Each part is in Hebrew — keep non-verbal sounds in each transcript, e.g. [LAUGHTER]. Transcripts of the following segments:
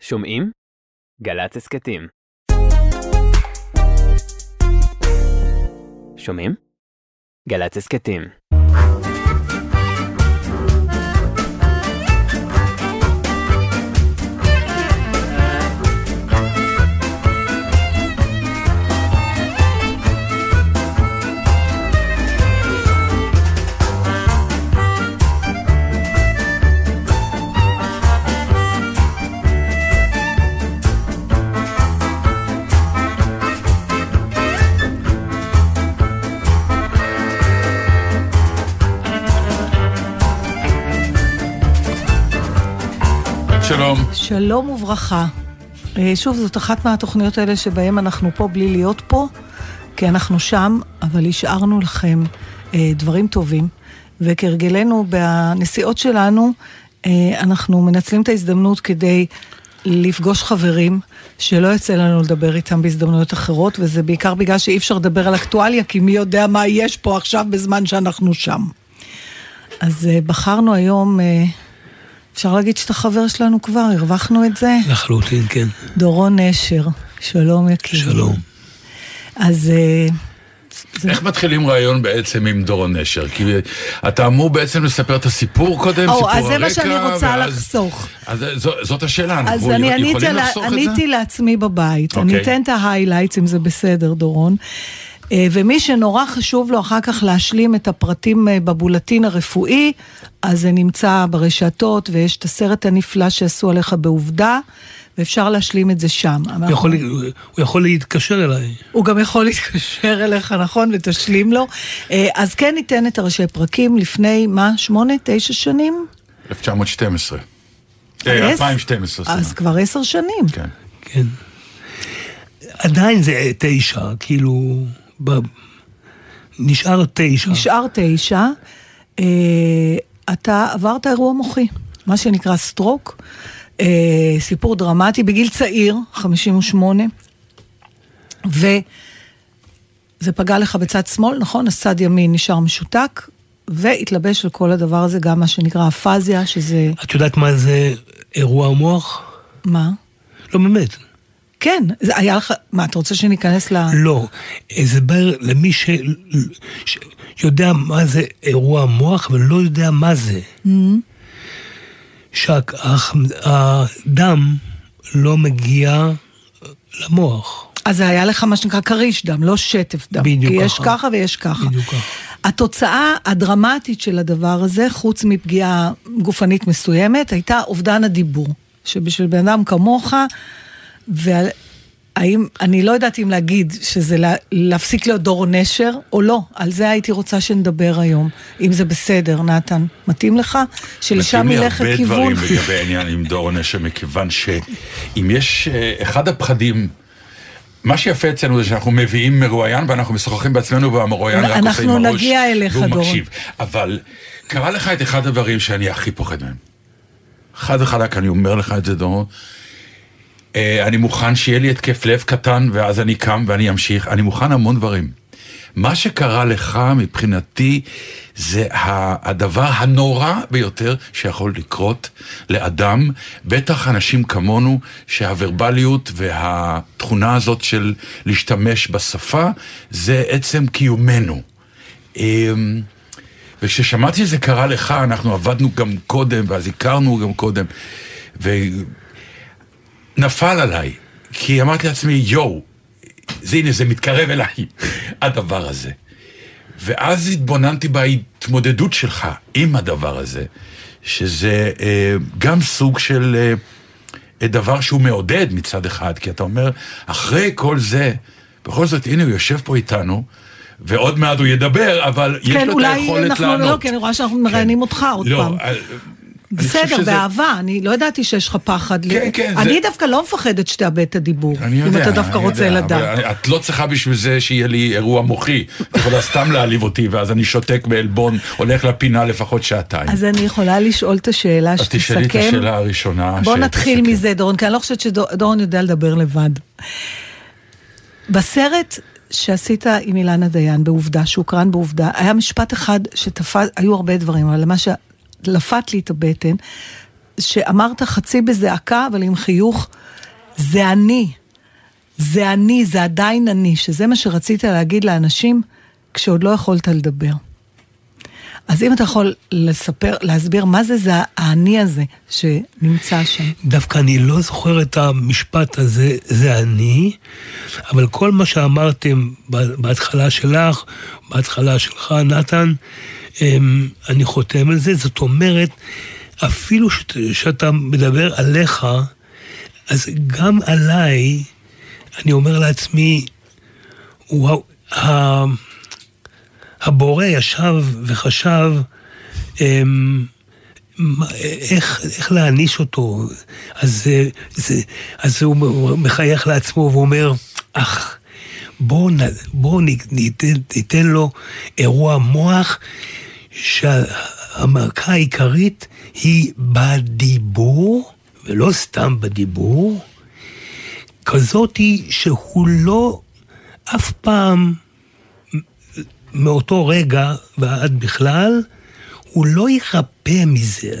שומעים? גל"צ הסכתים. שומעים? גל"צ הסכתים. שלום. שלום וברכה. אה, שוב, זאת אחת מהתוכניות האלה שבהן אנחנו פה בלי להיות פה, כי אנחנו שם, אבל השארנו לכם אה, דברים טובים. וכהרגלנו בנסיעות שלנו, אה, אנחנו מנצלים את ההזדמנות כדי לפגוש חברים שלא יוצא לנו לדבר איתם בהזדמנויות אחרות, וזה בעיקר בגלל שאי אפשר לדבר על אקטואליה, כי מי יודע מה יש פה עכשיו בזמן שאנחנו שם. אז בחרנו היום... אפשר להגיד שאתה חבר שלנו כבר, הרווחנו את זה? לחלוטין, כן. דורון נשר, שלום יקירי. שלום. אז אה, איך מתחילים רעיון בעצם עם דורון נשר? כי אתה אמור בעצם לספר את הסיפור קודם, או, סיפור הרקע, אז זה מה שאני רוצה ואז- לחסוך. אז זו- זאת השאלה, אז אנחנו אני יכולים עניתי, לה- לחסוך את זה? עניתי לעצמי בבית, אוקיי. אני אתן את ההיילייטס אם זה בסדר, דורון. אה, ומי שנורא חשוב לו אחר כך להשלים את הפרטים אה, בבולטין הרפואי, אז זה נמצא ברשתות, ויש את הסרט הנפלא שעשו עליך בעובדה, ואפשר להשלים את זה שם. הוא יכול, הוא יכול להתקשר אליי. הוא גם יכול להתקשר אליך, נכון? ותשלים לו. אה, אז כן ניתן את הראשי פרקים לפני, מה, שמונה, תשע שנים? 1912. אה, עשר? 2012, אז. כבר עשר שנים. כן. כן. עדיין זה תשע, כאילו... ב... נשאר תשע. נשאר תשע. אה, אתה עברת אירוע מוחי, מה שנקרא סטרוק. אה, סיפור דרמטי בגיל צעיר, 58. וזה פגע לך בצד שמאל, נכון? אז צד ימין נשאר משותק. והתלבש על כל הדבר הזה גם מה שנקרא אפזיה, שזה... את יודעת מה זה אירוע מוח? מה? לא באמת. כן, זה היה לך... מה, אתה רוצה שניכנס ל... לא. הסבר למי ש... שיודע מה זה אירוע מוח ולא יודע מה זה. שהדם לא מגיע למוח. אז זה היה לך מה שנקרא כריש דם, לא שטף דם. בדיוק כי יש ככה. ככה ויש ככה. בדיוק ככה. התוצאה הדרמטית של הדבר הזה, חוץ מפגיעה גופנית מסוימת, הייתה אובדן הדיבור. שבשביל בן אדם כמוך, והאם, אני לא יודעת אם להגיד שזה לה, להפסיק להיות דורון נשר או לא, על זה הייתי רוצה שנדבר היום. אם זה בסדר, נתן. מתאים לך? שלשם מתאים לי ילך הרבה הכיוון? דברים לגבי העניין עם דורון נשר, מכיוון שאם יש אה, אחד הפחדים... מה שיפה אצלנו זה שאנחנו מביאים מרואיין ואנחנו משוחחים בעצמנו והמרואיין רק עושה עם אנחנו הראש נגיע אליך, והוא דורון. מקשיב. אבל קרה לך את אחד הדברים שאני הכי פוחד מהם. חד וחלק, אני אומר לך את זה, דורון. אה, אני מוכן שיהיה לי התקף לב קטן ואז אני קם ואני אמשיך. אני מוכן המון דברים. מה שקרה לך מבחינתי זה הדבר הנורא ביותר שיכול לקרות לאדם, בטח אנשים כמונו שהוורבליות והתכונה הזאת של להשתמש בשפה זה עצם קיומנו. אמ, וכששמעתי שזה קרה לך, אנחנו עבדנו גם קודם, ואז הכרנו גם קודם, ונפל עליי, כי אמרתי לעצמי, יואו, זה הנה, זה מתקרב אליי, [LAUGHS] הדבר הזה. ואז התבוננתי בהתמודדות שלך עם הדבר הזה, שזה אה, גם סוג של אה, דבר שהוא מעודד מצד אחד, כי אתה אומר, אחרי כל זה, בכל זאת, הנה, הוא יושב פה איתנו, ועוד מעט הוא ידבר, אבל יש כן, לו את אולי היכולת אנחנו לענות. לא, כי אני רואה שאנחנו מראיינים אותך עוד לא, פעם. בסדר, שזה- באהבה, אני לא ידעתי שיש לך פחד. כן, כן, אני זה- דווקא לא מפחדת שתאבד את הדיבור, אני יודע, אם אתה דווקא אני רוצה יודע, לדעת. אבל את לא צריכה בשביל זה שיהיה לי אירוע מוחי. את יכולה סתם להעליב אותי, ואז אני שותק בעלבון, הולך לפינה לפחות שעתיים. אז אני יכולה לשאול את השאלה אז שתסכם. תשאלי את השאלה הראשונה. בוא. נתחיל מזה, דורון, כי אני לא חושבת שדורון יודע לדבר לבד. בסרט שעשית עם אילנה דיין בעובדה, שהוקרן בעובדה, היה משפט אחד שתפס, היו הרבה דברים, אבל מה שלפת לי את הבטן, שאמרת חצי בזעקה, אבל עם חיוך, זה אני. זה אני, זה עדיין אני, שזה מה שרצית להגיד לאנשים כשעוד לא יכולת לדבר. אז אם אתה יכול לספר, להסביר מה זה, זה האני הזה שנמצא שם. דווקא אני לא זוכר את המשפט הזה, זה אני, אבל כל מה שאמרתם בהתחלה שלך, בהתחלה שלך, נתן, אמ, אני חותם על זה. זאת אומרת, אפילו שאת, שאתה מדבר עליך, אז גם עליי, אני אומר לעצמי, וואו, הבורא ישב וחשב אמ, איך, איך להעניש אותו. אז, זה, אז הוא מחייך לעצמו ואומר, אך, בואו בוא ניתן, ניתן לו אירוע מוח שהמרכה העיקרית היא בדיבור, ולא סתם בדיבור, כזאתי שהוא לא אף פעם מאותו רגע ועד בכלל, הוא לא ירפא מזה.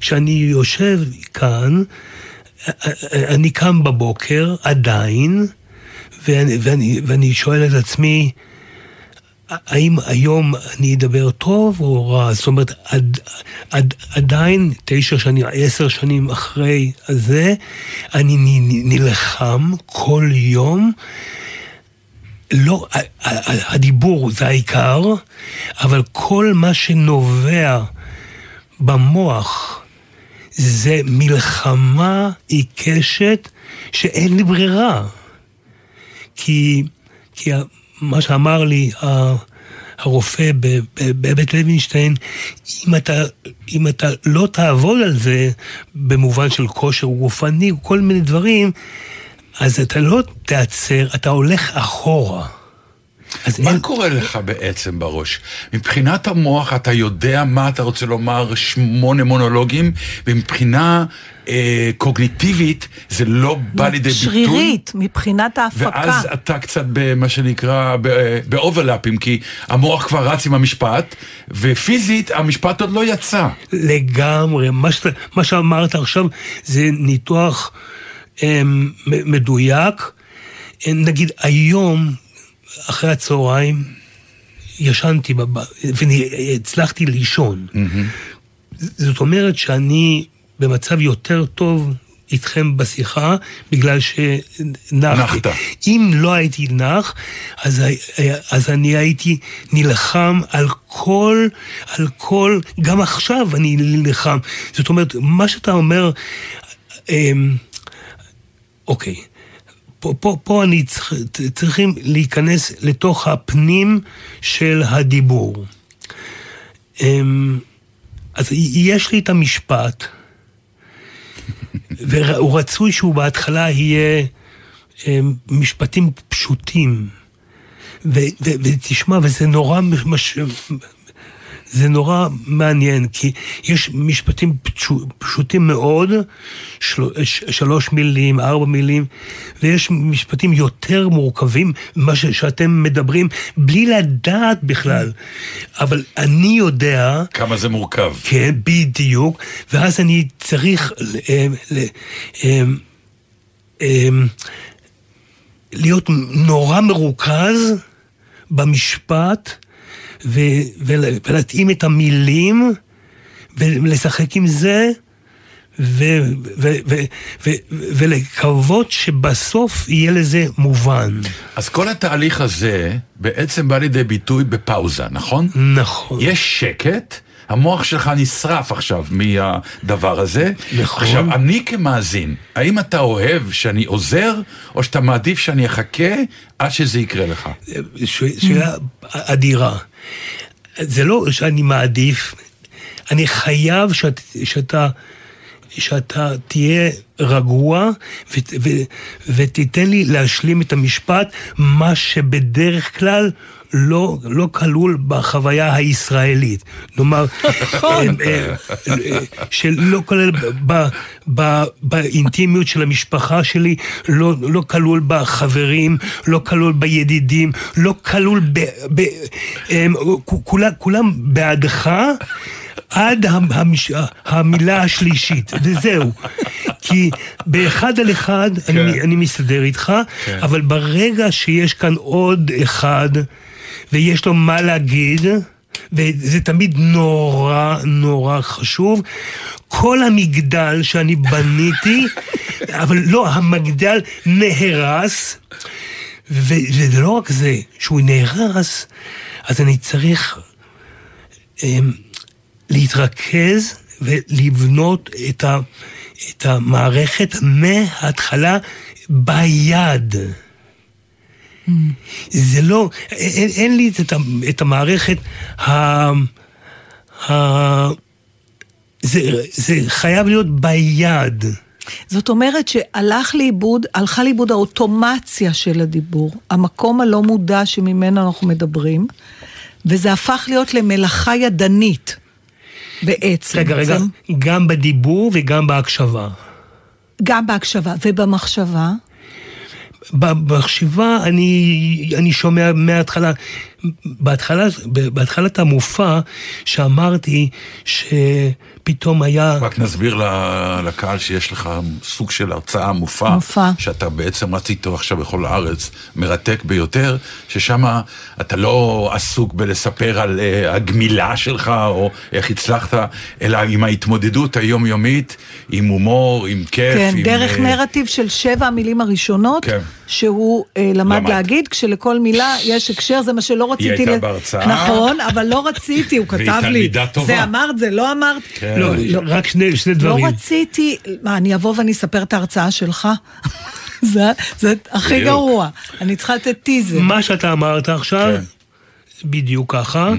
כשאני יושב כאן, אני קם בבוקר עדיין, ואני, ואני, ואני שואל את עצמי, האם היום אני אדבר טוב או רע? זאת אומרת, עד, עד, עדיין, תשע שנים, עשר שנים אחרי זה, אני נלחם כל יום לא, הדיבור זה העיקר, אבל כל מה שנובע במוח זה מלחמה עיקשת שאין לי ברירה. כי, כי מה שאמר לי הרופא בבית לוינשטיין, אם אתה, אם אתה לא תעבוד על זה במובן של כושר גופני וכל מיני דברים, אז אתה לא תעצר, אתה הולך אחורה. מה אין... קורה לך בעצם בראש? מבחינת המוח אתה יודע מה אתה רוצה לומר, שמונה מונולוגים, ומבחינה אה, קוגניטיבית זה לא בא לידי ביטוי. שרירית, מבחינת ההפקה. ואז אתה קצת במה שנקרא באוברלאפים, כי המוח כבר רץ עם המשפט, ופיזית המשפט עוד לא יצא. לגמרי, מה, שת, מה שאמרת עכשיו זה ניתוח... מדויק. נגיד היום, אחרי הצהריים, ישנתי בבית, והצלחתי לישון. Mm-hmm. זאת אומרת שאני במצב יותר טוב איתכם בשיחה, בגלל שנחתי. אם לא הייתי נח, אז, אז אני הייתי נלחם על כל, על כל, גם עכשיו אני נלחם. זאת אומרת, מה שאתה אומר, אוקיי, פה, פה, פה אני צריך, צריכים להיכנס לתוך הפנים של הדיבור. אמ, אז יש לי את המשפט, [LAUGHS] והוא רצוי שהוא בהתחלה יהיה אמ, משפטים פשוטים. ותשמע, וזה נורא מש, זה נורא מעניין, כי יש משפטים פשוטים מאוד, של, שלוש מילים, ארבע מילים, ויש משפטים יותר מורכבים ממה שאתם מדברים, בלי לדעת בכלל. אבל אני יודע... כמה זה מורכב. כן, בדיוק, ואז אני צריך ל, ל, ל, להיות נורא מרוכז במשפט, ולהתאים את המילים ולשחק עם זה ולקוות שבסוף יהיה לזה מובן. אז כל התהליך הזה בעצם בא לידי ביטוי בפאוזה, נכון? נכון. יש שקט. המוח שלך נשרף עכשיו מהדבר הזה. נכון. עכשיו, אני כמאזין, האם אתה אוהב שאני עוזר, או שאתה מעדיף שאני אחכה עד שזה יקרה לך? שאלה אדירה. זה לא שאני מעדיף, אני חייב שאת, שאתה, שאתה תהיה רגוע ו, ו, ותיתן לי להשלים את המשפט, מה שבדרך כלל לא, לא כלול בחוויה הישראלית. כלומר, נכון. שלא כולל באינטימיות של המשפחה שלי, לא, לא כלול בחברים, לא כלול בידידים, לא כלול ב... ב כולם, כולם בעדך. עד המ- המש- המילה השלישית, וזהו. כי באחד על אחד אני, אני מסתדר איתך, כן. אבל ברגע שיש כאן עוד אחד, ויש לו מה להגיד, וזה תמיד נורא נורא חשוב, כל המגדל שאני בניתי, [LAUGHS] אבל לא, המגדל נהרס, וזה לא רק זה, שהוא נהרס, אז אני צריך אמ, להתרכז ולבנות את, ה, את המערכת מההתחלה ביד. זה לא, אין, אין לי את, את המערכת ה... ה זה, זה חייב להיות ביד. זאת אומרת שהלך לאיבוד, הלכה לאיבוד האוטומציה של הדיבור, המקום הלא מודע שממנו אנחנו מדברים, וזה הפך להיות למלאכה ידנית בעצם. רגע, רגע, גם בדיבור וגם בהקשבה. גם בהקשבה ובמחשבה. במחשבה אני, אני שומע מההתחלה, בהתחלה, בהתחלת המופע שאמרתי שפתאום היה, רק נסביר לקהל שיש לך סוג של הרצאה, מופע, מופע. שאתה בעצם רץ איתו עכשיו בכל הארץ, מרתק ביותר, ששם אתה לא עסוק בלספר על uh, הגמילה שלך, או איך הצלחת, אלא עם ההתמודדות היומיומית, עם הומור, עם כיף. כן, עם, דרך אה, נרטיב של שבע המילים הראשונות, כן. שהוא אה, למד למד. להגיד, כשלכל מילה יש הקשר, זה מה שלא רציתי... הייתה ל- בהרצאה. נכון, אבל לא רציתי, הוא והיא כתב לי, תלמידה טובה. זה אמרת, זה לא אמרת. כן. לא, רק שני, שני לא דברים. רציתי, מה, אני אבוא ואני אספר את ההרצאה שלך? [LAUGHS] זה, זה הכי. גרוע, אני צריכה לתת טיזר. מה שאתה אמרת עכשיו, כן. בדיוק ככה,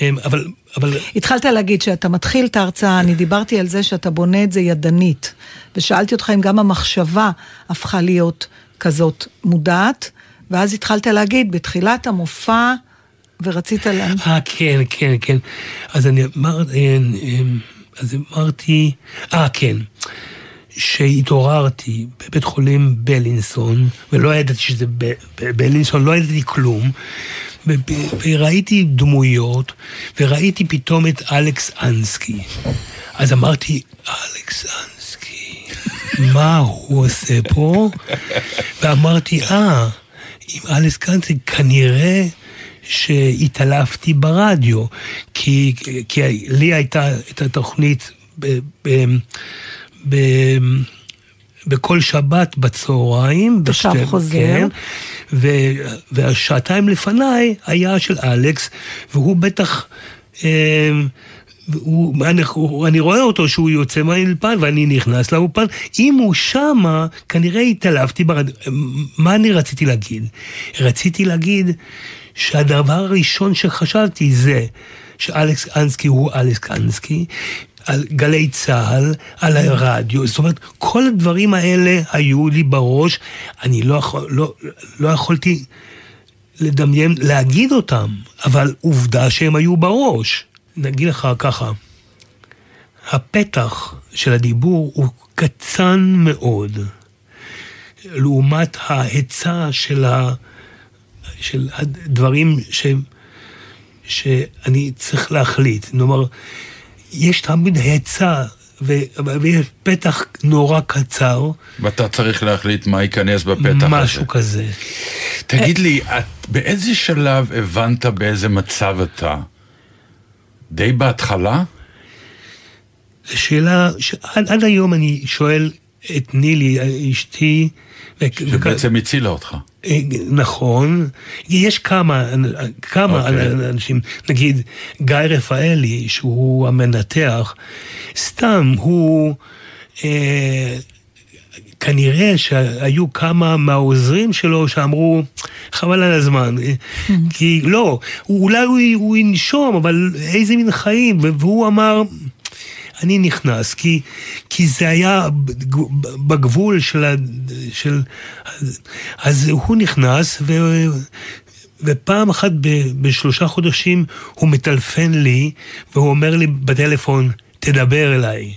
אמ, אבל, אבל התחלת להגיד שאתה מתחיל את ההרצאה, אני דיברתי על זה שאתה בונה את זה ידנית, ושאלתי אותך אם גם המחשבה הפכה להיות כזאת מודעת, ואז התחלת להגיד בתחילת המופע, ורצית לה... אה, כן, כן, כן. אז אני אמר, אה, אה, אז אמרתי, אה, כן. שהתעוררתי בבית חולים בלינסון, ולא ידעתי שזה בלינסון, לא ידעתי כלום, וראיתי דמויות, וראיתי פתאום את אלכס אנסקי. אז אמרתי, אלכס אנסקי, מה הוא עושה פה? ואמרתי, אה, עם אלכס אנסקי כנראה... שהתעלפתי ברדיו, כי, כי לי הייתה את התוכנית ב, ב, ב, בכל שבת בצהריים. תושב בשתי- חוזר. כן, ו, והשעתיים לפניי היה של אלכס, והוא בטח... אה, הוא, אני, הוא, אני רואה אותו שהוא יוצא מהאולפן ואני נכנס לאולפן, אם הוא שמה, כנראה התעלפתי ברדיו. מה אני רציתי להגיד? רציתי להגיד שהדבר הראשון שחשבתי זה שאלכס אנסקי הוא אלכס אנסקי, על גלי צה"ל, על הרדיו, זאת אומרת, כל הדברים האלה היו לי בראש, אני לא, יכול, לא, לא יכולתי לדמיין, להגיד אותם, אבל עובדה שהם היו בראש. נגיד לך ככה, הפתח של הדיבור הוא קטן מאוד, לעומת ההיצע של, ה, של הדברים ש, שאני צריך להחליט. כלומר, יש תמיד היצע ו- ויש פתח נורא קצר, ואתה צריך להחליט מה ייכנס בפתח הזה. משהו כזה. תגיד לי, את באיזה שלב הבנת באיזה מצב אתה? די בהתחלה? שאלה שעד עד היום אני שואל את נילי, אשתי, ו- שבעצם הצילה אותך. אה, נכון, יש כמה, כמה אוקיי. אנשים, נגיד גיא רפאלי, שהוא המנתח, סתם, הוא... אה, כנראה שהיו כמה מהעוזרים שלו שאמרו, חבל על הזמן. [LAUGHS] כי לא, הוא- אולי הוא, הוא ינשום, אבל איזה מין חיים, והוא אמר, אני נכנס, כי, כי זה היה בגבול של, ה- של... אז הוא נכנס, ו, ופעם אחת ב, בשלושה חודשים הוא מטלפן לי, והוא אומר לי בטלפון, תדבר אליי.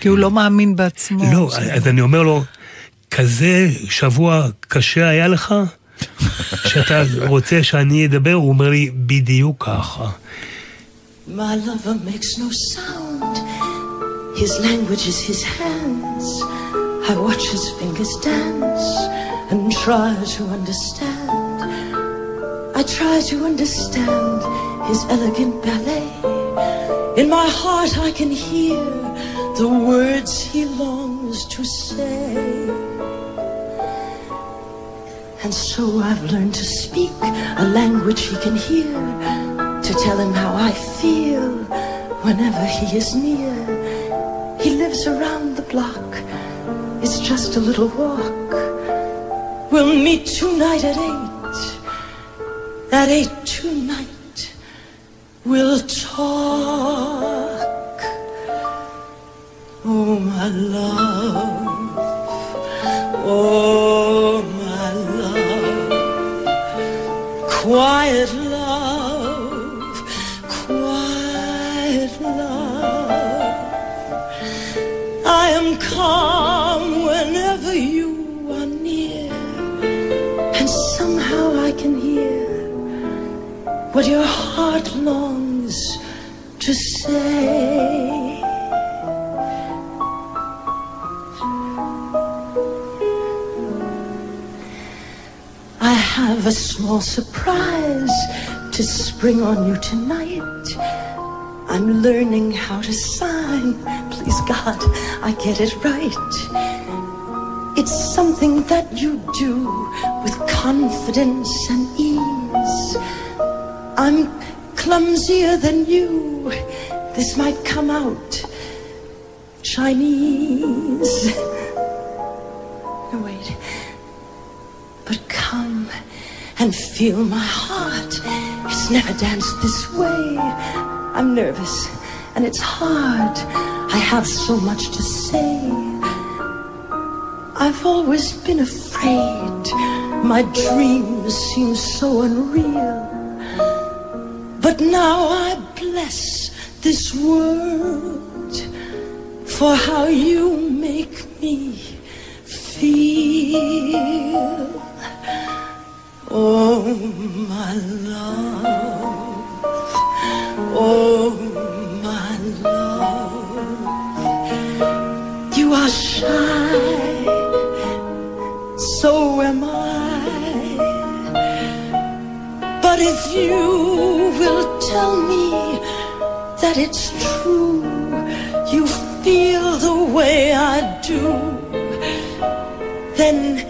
כי הוא לא מאמין בעצמו. לא, אז אני אומר לו, כזה שבוע קשה היה לך? שאתה רוצה שאני אדבר? הוא אומר לי, בדיוק ככה. My lover makes no sound. His language is his hands. I watch his fingers dance and try to understand. I try to understand his elegant ballet. In my heart, I can hear the words he longs to say. And so I've learned to speak a language he can hear, to tell him how I feel whenever he is near. He lives around the block, it's just a little walk. We'll meet tonight at eight, at eight tonight. We'll talk. Oh, my love. Oh, my love. Quiet I am calm whenever you are near. And somehow I can hear what your heart longs to say. I have a small surprise to spring on you tonight. I'm learning how to sign. Please, God, I get it right. It's something that you do with confidence and ease. I'm clumsier than you. This might come out Chinese. No, wait. But come and feel my heart. It's never danced this way. I'm nervous and it's hard. I have so much to say. I've always been afraid. My dreams seem so unreal. But now I bless this world for how you make me feel. Oh, my love. Oh, my love. So am I. But if you will tell me that it's true, you feel the way I do, then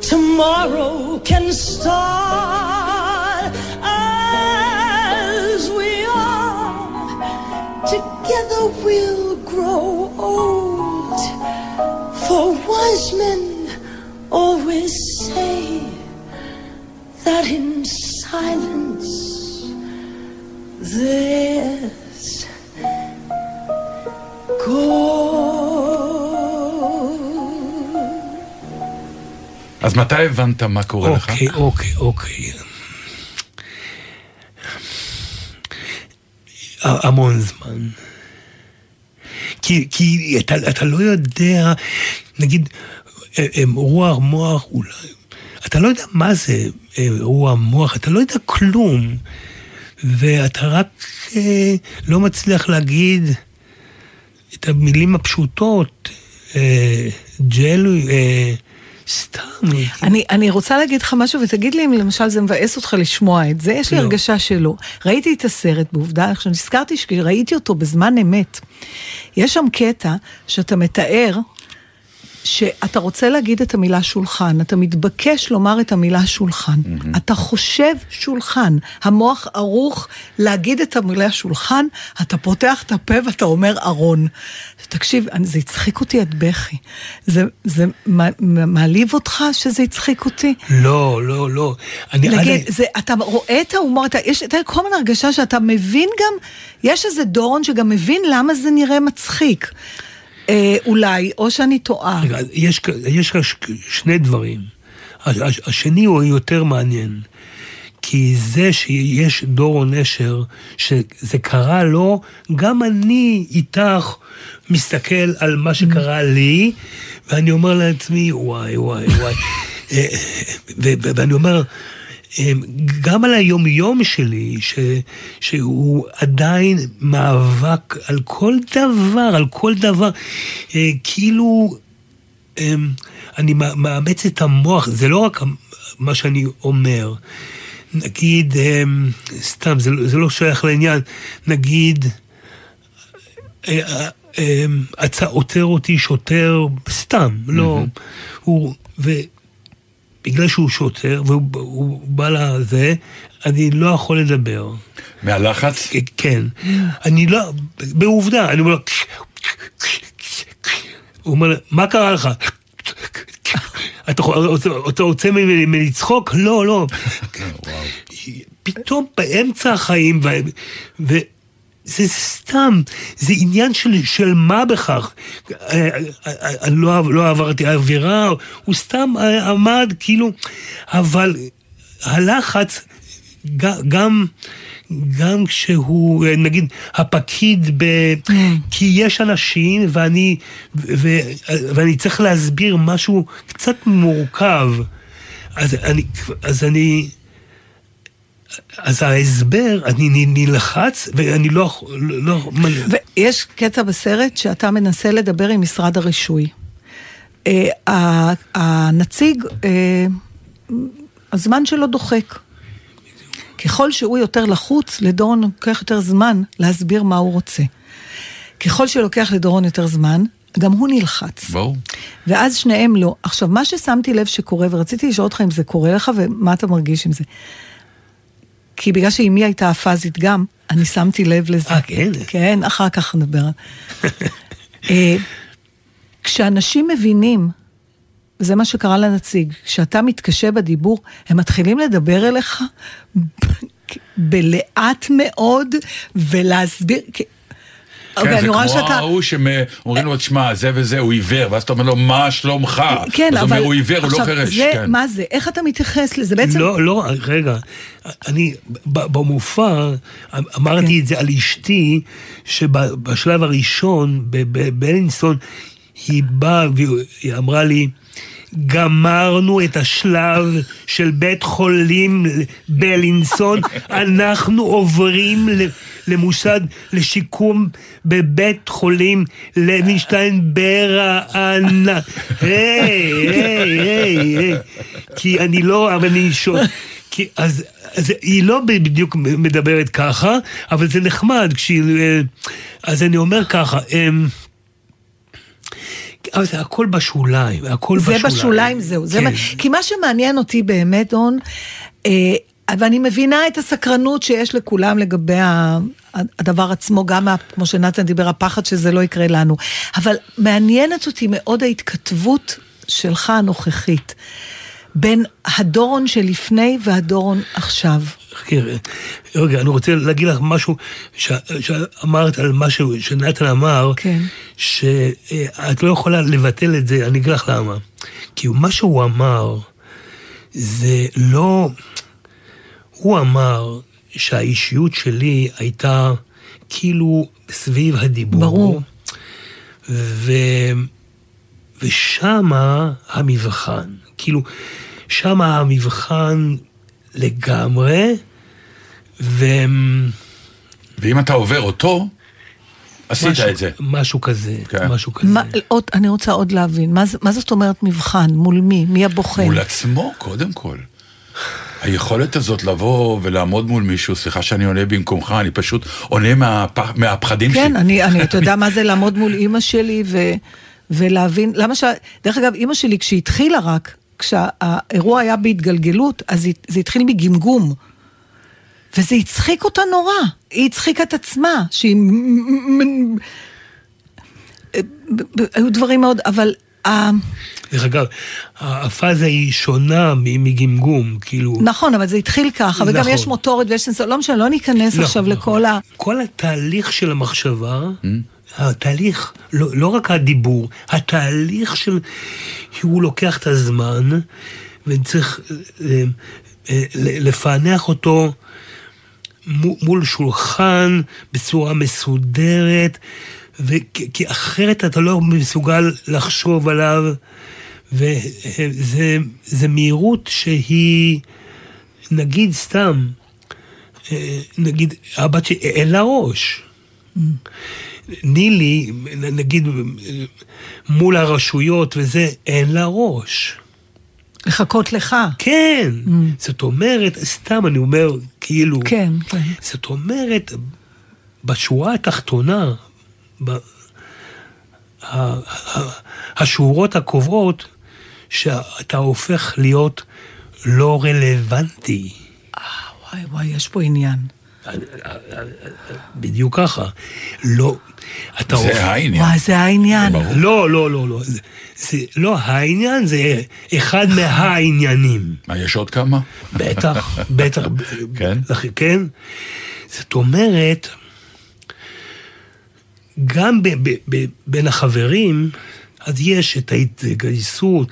tomorrow can start as we are. Together we'll grow old. For wise men always say that in silence there's gold. אז מתי הבנת מה קורה לך? אוקיי, אוקיי, אוקיי. ה- המון זמן. כי, כי אתה, אתה לא יודע, נגיד, אה, אה, רוח מוח אולי, אתה לא יודע מה זה אה, רוח מוח, אתה לא יודע כלום, ואתה רק אה, לא מצליח להגיד את המילים הפשוטות, אה, ג'לו, אה, סתם. אני, אני רוצה להגיד לך משהו, ותגיד לי אם למשל זה מבאס אותך לשמוע את זה, יש לי לא. הרגשה שלא. ראיתי את הסרט, בעובדה, עכשיו נזכרתי שראיתי אותו בזמן אמת. יש שם קטע שאתה מתאר שאתה רוצה להגיד את המילה שולחן, אתה מתבקש לומר את המילה שולחן. Mm-hmm. אתה חושב שולחן, המוח ערוך להגיד את המילה שולחן, אתה פותח את הפה ואתה אומר ארון. תקשיב, זה הצחיק אותי עד בכי. זה, זה מע- מעליב אותך שזה הצחיק אותי? לא, לא, לא. אני, נגיד, אני, זה, אתה רואה את ההומור, אתה, יש אתה כל מיני הרגשה שאתה מבין גם, יש איזה דורון שגם מבין למה זה נראה מצחיק. אה, אולי, או שאני טועה. רגע, יש, יש כאן ש- שני דברים. הש- הש- השני הוא יותר מעניין. כי זה שיש דור נשר, שזה קרה לו, גם אני איתך מסתכל על מה שקרה לי, ואני אומר לעצמי, וואי, וואי, וואי. [LAUGHS] אה, ו- ואני אומר, גם על היומיום שלי, ש, שהוא עדיין מאבק על כל דבר, על כל דבר, אה, כאילו אני מאמץ את המוח, זה לא רק מה שאני אומר. נגיד, סתם, זה, זה לא שייך לעניין, נגיד, אה, אה, עצר, עוצר אותי שוטר, סתם, לא, הוא, ובגלל שהוא שוטר, והוא בא לזה, אני לא יכול לדבר. מהלחץ? כן. אני לא, בעובדה, אני אומר לו, הוא אומר, מה קרה לך? אתה רוצה ממני לצחוק? לא, לא. [LAUGHS] פתאום באמצע החיים, זה סתם, זה עניין של, של מה בכך. לא, לא עברתי עבירה, הוא סתם עמד כאילו, אבל הלחץ גם... גם כשהוא, נגיד, הפקיד ב... Mm. כי יש אנשים ואני, ו, ואני צריך להסביר משהו קצת מורכב. אז אני, אז אני, אז ההסבר, אני נלחץ ואני לא... לא ויש קטע בסרט שאתה מנסה לדבר עם משרד הרישוי. אה, הנציג, אה, הזמן שלו דוחק. ככל שהוא יותר לחוץ, לדורון לוקח יותר זמן להסביר מה הוא רוצה. ככל שלוקח לדורון יותר זמן, גם הוא נלחץ. ברור. ואז שניהם לא. עכשיו, מה ששמתי לב שקורה, ורציתי לשאול אותך אם זה קורה לך ומה אתה מרגיש עם זה. כי בגלל שאימי הייתה אפזית גם, אני שמתי לב לזה. אה, כן? כן, אחר כך נדבר. אה, כשאנשים מבינים זה מה שקרה לנציג. כשאתה מתקשה בדיבור, הם מתחילים לדבר אליך בלאט מאוד, ולהסביר... כן, זה כמו שאתה... ההוא שאומרים לו, תשמע, זה וזה, הוא עיוור, ואז אתה אומר לו, מה שלומך? כן, אבל... הוא אומר, הוא עיוור, הוא לא חירש. זה, כן. מה זה? איך אתה מתייחס לזה? בעצם... לא, לא, רגע. אני, במופע, אמרתי כן. את זה על אשתי, שבשלב הראשון, בבלינסון, היא באה והיא אמרה לי, גמרנו את השלב של בית חולים בלינסון, אנחנו עוברים למוסד לשיקום בבית חולים לוינשטיין ברעננה. היי, היי, היי, כי אני לא, אבל אני שואל, אז, אז היא לא בדיוק מדברת ככה, אבל זה נחמד כשהיא... אה, אז אני אומר ככה, אמ, אבל זה הכל בשוליים, הכל זה בשוליים. זה בשוליים, זהו. כן. זה כי מה שמעניין אותי באמת, דון, אה, ואני מבינה את הסקרנות שיש לכולם לגבי הדבר עצמו, גם כמו שנתן דיבר, הפחד שזה לא יקרה לנו. אבל מעניינת אותי מאוד ההתכתבות שלך הנוכחית. בין הדורון שלפני והדורון עכשיו. רגע, אני רוצה להגיד לך משהו שאמרת על משהו שנתן אמר, כן. שאת לא יכולה לבטל את זה, אני אגיד לך למה. כי מה שהוא אמר, זה לא... הוא אמר שהאישיות שלי הייתה כאילו סביב הדיבור. ברור. ו... ושמה המבחן. כאילו, שמה המבחן לגמרי, ו... ואם אתה עובר אותו, עשית משהו, את זה. משהו כזה, כן. משהו כזה. מה, עוד, אני רוצה עוד להבין, מה, מה זאת אומרת מבחן? מול מי? מי הבוחן? מול עצמו, קודם כל. היכולת הזאת לבוא ולעמוד מול מישהו, סליחה שאני עונה במקומך, אני פשוט עונה מהפח, מהפחדים כן, שלי. כן, אני, אני, אתה יודע [LAUGHS] מה זה לעמוד מול אימא שלי ו, ולהבין, למה ש... דרך אגב, אימא שלי כשהתחילה רק, כשהאירוע היה בהתגלגלות, אז זה התחיל מגמגום. וזה הצחיק אותה נורא. היא הצחיקה את עצמה, שהיא... היו דברים מאוד, אבל... דרך אגב, הפאזה היא שונה מגמגום, כאילו... נכון, אבל זה התחיל ככה, וגם נכון. יש מוטורית ויש סנסור, לא משנה, לא ניכנס נכון, עכשיו נכון. לכל ה... כל התהליך של המחשבה, mm. התהליך, לא, לא רק הדיבור, התהליך של... הוא לוקח את הזמן, וצריך אה, אה, לפענח אותו מול שולחן בצורה מסודרת, כי אחרת אתה לא מסוגל לחשוב עליו, וזה מהירות שהיא נגיד סתם, אה, נגיד, הבת שלי, אין לה ראש. נילי, נגיד, מול הרשויות וזה, אין לה ראש. לחכות לך. כן, זאת אומרת, סתם אני אומר, כאילו, כן, כן. זאת אומרת, בשורה התחתונה, השורות הקובעות, שאתה הופך להיות לא רלוונטי. וואי וואי, יש פה עניין. בדיוק ככה. לא, אתה הופך... זה העניין. וואי, זה העניין. לא, לא, לא, לא. זה, זה לא העניין, זה אחד מהעניינים. [LAUGHS] מה, יש עוד כמה? בטח, בטח. [LAUGHS] כן? כן? זאת אומרת, גם ב, ב, ב, בין החברים, אז יש את ההתגייסות,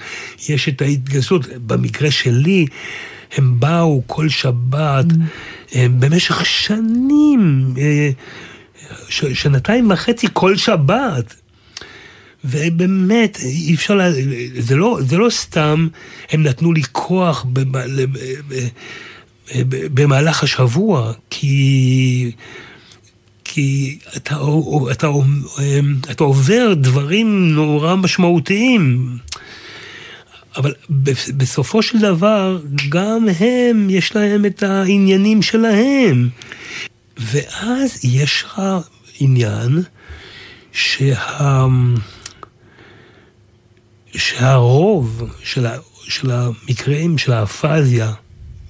יש את ההתגייסות. במקרה שלי, הם באו כל שבת, הם במשך שנים, אה, ש, שנתיים וחצי כל שבת. ובאמת, אי אפשר, לה, זה לא, זה לא סתם, הם נתנו לי כוח במהלך השבוע, כי, כי אתה, אתה, אתה עובר דברים נורא משמעותיים. אבל בסופו של דבר, גם הם, יש להם את העניינים שלהם. ואז יש לך עניין שה... שהרוב של, ה... של המקרים של האפזיה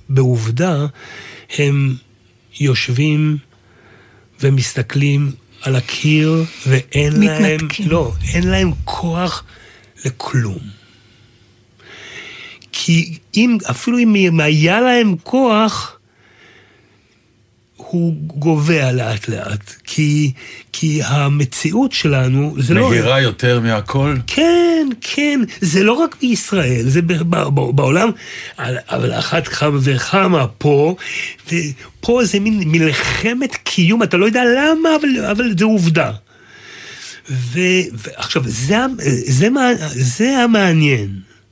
בעובדה, הם יושבים ומסתכלים על הקיר ואין להם, מתנתקים. לא, אין להם כוח לכלום. כי אם, אפילו אם היה להם כוח, הוא גובע לאט לאט. כי, כי המציאות שלנו, זה לא... מהירה יותר מהכל? כן, כן, זה לא רק בישראל, זה ב- ב- ב- בעולם, אבל אחת כמה וכמה פה, ופה זה מין מלחמת קיום, אתה לא יודע למה, אבל, אבל זה עובדה. ו- ועכשיו, זה, זה, זה המעניין,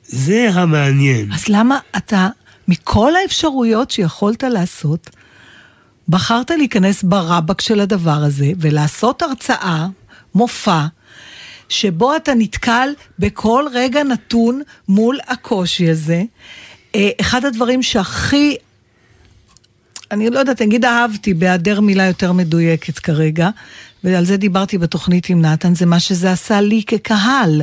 זה המעניין. אז למה אתה, מכל האפשרויות שיכולת לעשות, בחרת להיכנס ברבק של הדבר הזה ולעשות הרצאה, מופע, שבו אתה נתקל בכל רגע נתון מול הקושי הזה. אה, אחד הדברים שהכי, אני לא יודעת, נגיד אהבתי, בהיעדר מילה יותר מדויקת כרגע, ועל זה דיברתי בתוכנית עם נתן, זה מה שזה עשה לי כקהל.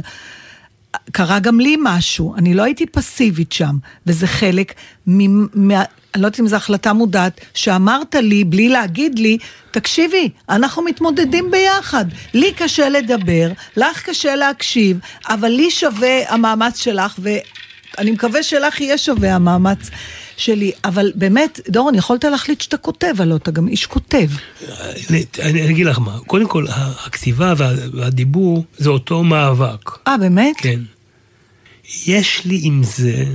קרה גם לי משהו, אני לא הייתי פסיבית שם, וזה חלק מ... אני לא יודעת אם זו החלטה מודעת, שאמרת לי, בלי להגיד לי, תקשיבי, אנחנו מתמודדים ביחד. לי קשה לדבר, לך קשה להקשיב, אבל לי שווה המאמץ שלך, ואני מקווה שלך יהיה שווה המאמץ שלי. אבל באמת, דורון, יכולת להחליט שאתה כותב, הלוא אתה גם איש כותב. אני, אגיד לך מה, קודם כל, הכתיבה וה, והדיבור זה אותו מאבק. אה, באמת? כן. יש לי עם זה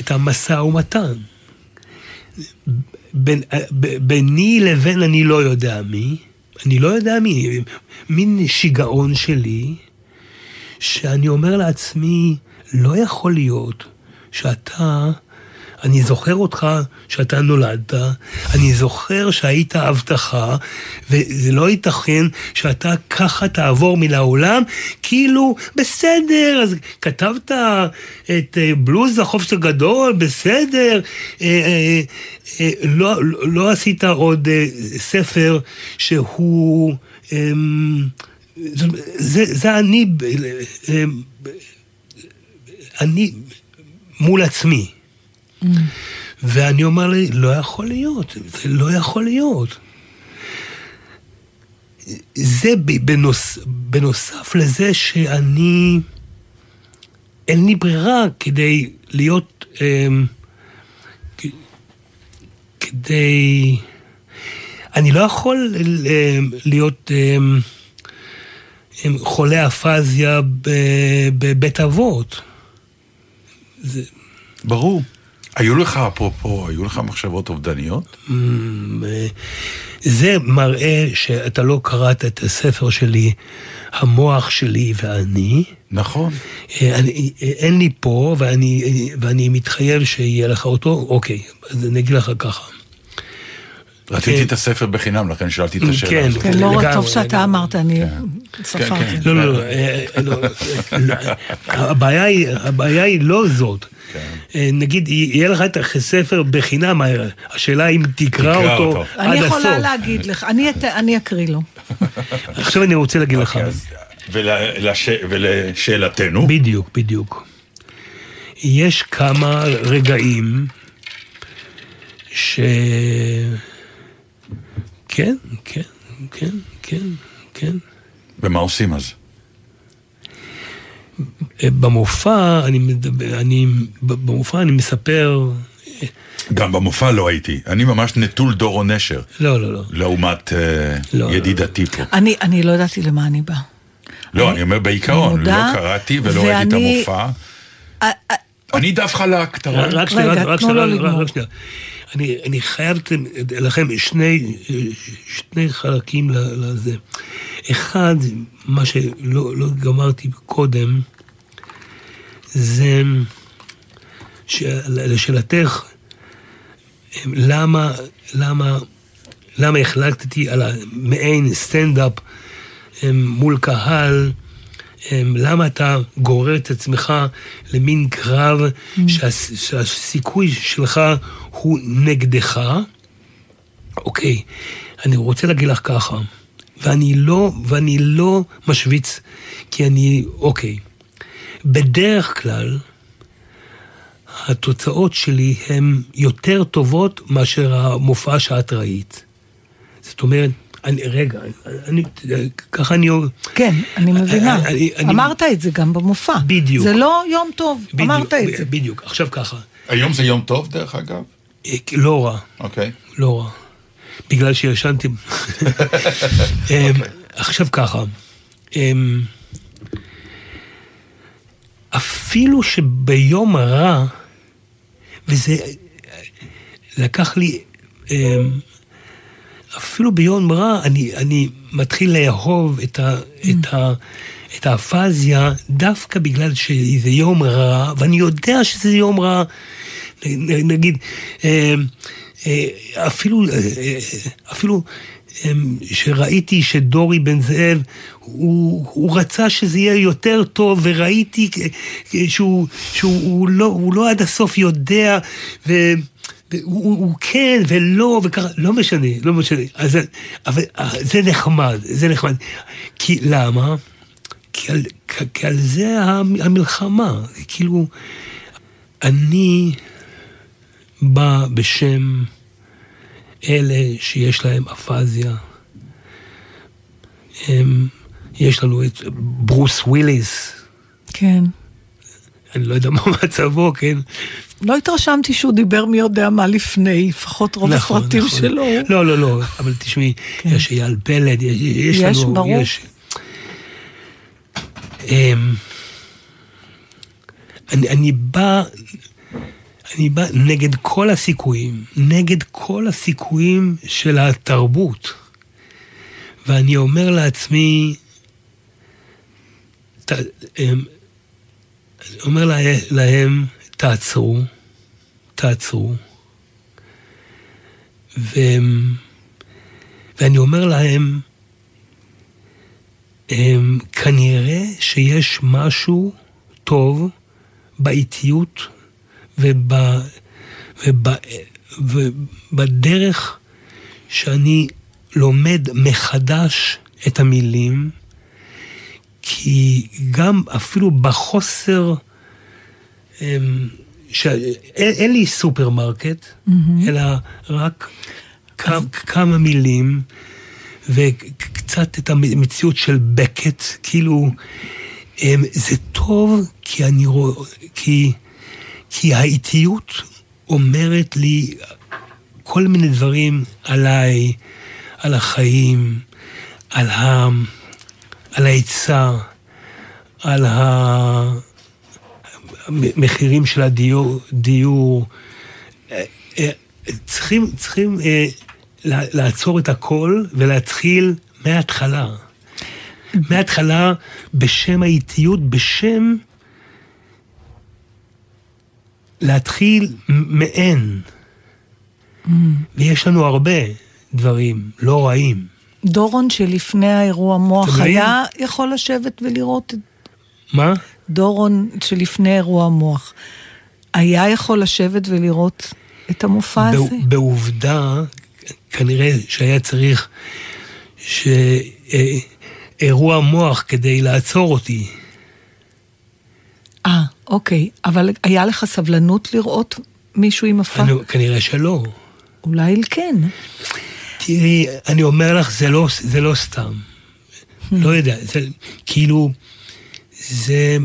את המשא ומתן. בין, ביני לבין אני לא יודע מי, אני לא יודע מי, מין שיגעון שלי, שאני אומר לעצמי, לא יכול להיות שאתה, אני זוכר אותך שאתה נולדת, אני זוכר שהיית הבטחה, וזה לא ייתכן שאתה ככה תעבור מן העולם, כאילו, בסדר, אז כתבת את אה, בלוז החופש הגדול, בסדר, אה, אה, לא, לא, עשית עוד ספר שהוא... אה, זה, זה אני, אני מול עצמי. ואני אומר לי, לא יכול להיות, זה לא יכול להיות. זה בנוס, בנוסף לזה שאני, אין לי ברירה כדי להיות, כ- כדי, אני לא יכול אמ, להיות אמ, חולה אפזיה בבית אבות. זה, ברור. היו לך, אפרופו, היו לך מחשבות אובדניות? אמ, אה, זה מראה שאתה לא קראת את הספר שלי, המוח שלי ואני. נכון. אה, אני, אה, אין לי פה, ואני, ואני מתחייב שיהיה לך אותו, אוקיי, אז אני אגיד לך ככה. רציתי את הספר בחינם, לכן שאלתי את השאלה כן, הזאת. כן, לא, לגמרי, טוב שאתה לגמרי. אמרת, אני כן, ספרתי. כן. לא, לא, לא, אה, לא, לא, הבעיה היא, הבעיה היא לא זאת. אה, נגיד, יהיה לך את הספר בחינם, אה, השאלה אם תקרא תקרא אותו אותו. עד אני הסוף. יכולה להגיד לך, אני את- אני אקריא לו. עכשיו אני רוצה להגיד לך. אוקיי, ולשאלתנו, בדיוק, בדיוק. יש כמה רגעים ש... כן, כן, כן, כן, כן. ומה עושים אז? במופע אני מדבר, אני, במופע אני מספר, גם במופע לא הייתי. אני ממש נטול דורו נשר, לא, לא, לא. לעומת אה, לא, ידידתי פה. אני אני לא ידעתי למה אני באה. לא, אני אומר בעיקרון, אני מודה, לא קראתי ולא ראיתי את ואני- המופע. אה, אה, אני דף חלק, אתה רואה? רק שנייה, רק- שנייה, אני, אני חייב לכם שני, שני חלקים לזה. אחד, מה שלא לא גמרתי קודם, זה לשאלתך, למה, למה, למה החלטתי על המעין סטנדאפ em, מול קהל, למה אתה גורר את עצמך למין קרב שהס, שהסיכוי שלך הוא נגדך? אוקיי, אני רוצה להגיד לך ככה, ואני לא, ואני לא משוויץ, כי אני, אוקיי, בדרך כלל, התוצאות שלי הן יותר טובות מאשר המופע שאת ראית. זאת אומרת, אני, רגע, אני, ככה אני... כן, אני מבינה. אני- אני- אמרת את זה גם במופע. בדיוק. זה לא יום טוב, בדיוק, אמרת את זה. בדיוק, עכשיו ככה, היום זה יום טוב, דרך אגב? אה, לא רע, אוקיי. לא רע. בגלל שישנתי... [LAUGHS] אמ, עכשיו ככה, אמ, אפילו שביום רע, וזה לקח לי, אמ, אפילו ביום רע, אני, אני מתחיל לאהוב את, ה, את, ה, את האפזיה דווקא בגלל שזה יום רע, ואני יודע שזה יום רע. נגיד, אמ, אה, אפילו, אה, אה, אפילו שראיתי שדורי בן זאב, הוא, הוא רצה שזה יהיה יותר טוב, וראיתי אה, שהוא, שהוא הוא לא, הוא לא עד הסוף יודע, ו... הוא, הוא, הוא כן ולא וככה, לא משנה, לא משנה. אז, אבל אה, זה נחמד, זה נחמד. כי למה? כי על, כי- כי על זה המלחמה. כאילו, אני בא בשם אלה שיש להם אפזיה. הם, יש לנו את ברוס וויליס, כן. אני לא יודע מה מצבו, כן? לא התרשמתי שהוא דיבר מי יודע מה לפני, לפחות רוב נכון, הסרטים נכון. שלו. לא, לא, לא, אבל תשמעי, יש אייל פלד, יש, יש יש, לנו, ברור. יש... אמ, אני, אני בא, אני בא נגד כל הסיכויים, נגד כל הסיכויים של התרבות. ואני אומר לעצמי, ת, אמ, אני אומר לה, להם, תעצרו, תעצרו. ו... ואני אומר להם, הם, כנראה שיש משהו טוב באיטיות וב, וב, ובדרך שאני לומד מחדש את המילים, כי גם אפילו בחוסר, אמ, ש... אין, אין לי סופרמרקט, אלא רק כמה, כמה מילים, וקצת את המציאות של בקט, כאילו, אמ, זה טוב כי אני רואה, כי, כי האיטיות אומרת לי כל מיני דברים עליי, על החיים, על, ה, על ההיצע, על המחירים של הדיור, דיור, אה, אה, צריכים, צריכים אה, לע- לעצור את הכל ולהתחיל מההתחלה. מההתחלה, בשם האיטיות, בשם להתחיל מ- מאין. ויש לנו הרבה דברים לא רעים. דורון שלפני האירוע מוח? היה יכול לשבת ולראות את מה? דורון שלפני אירוע מוח. היה יכול לשבת ולראות את המופע הזה? בע- בעובדה, כנראה שהיה צריך שאירוע מוח כדי לעצור אותי. אה, אוקיי. אבל היה לך סבלנות לראות מישהו עם מופע? אני, כנראה שלא. אולי כן. תראי, אני אומר לך, זה לא, זה לא סתם. לא יודע, זה כאילו, זה...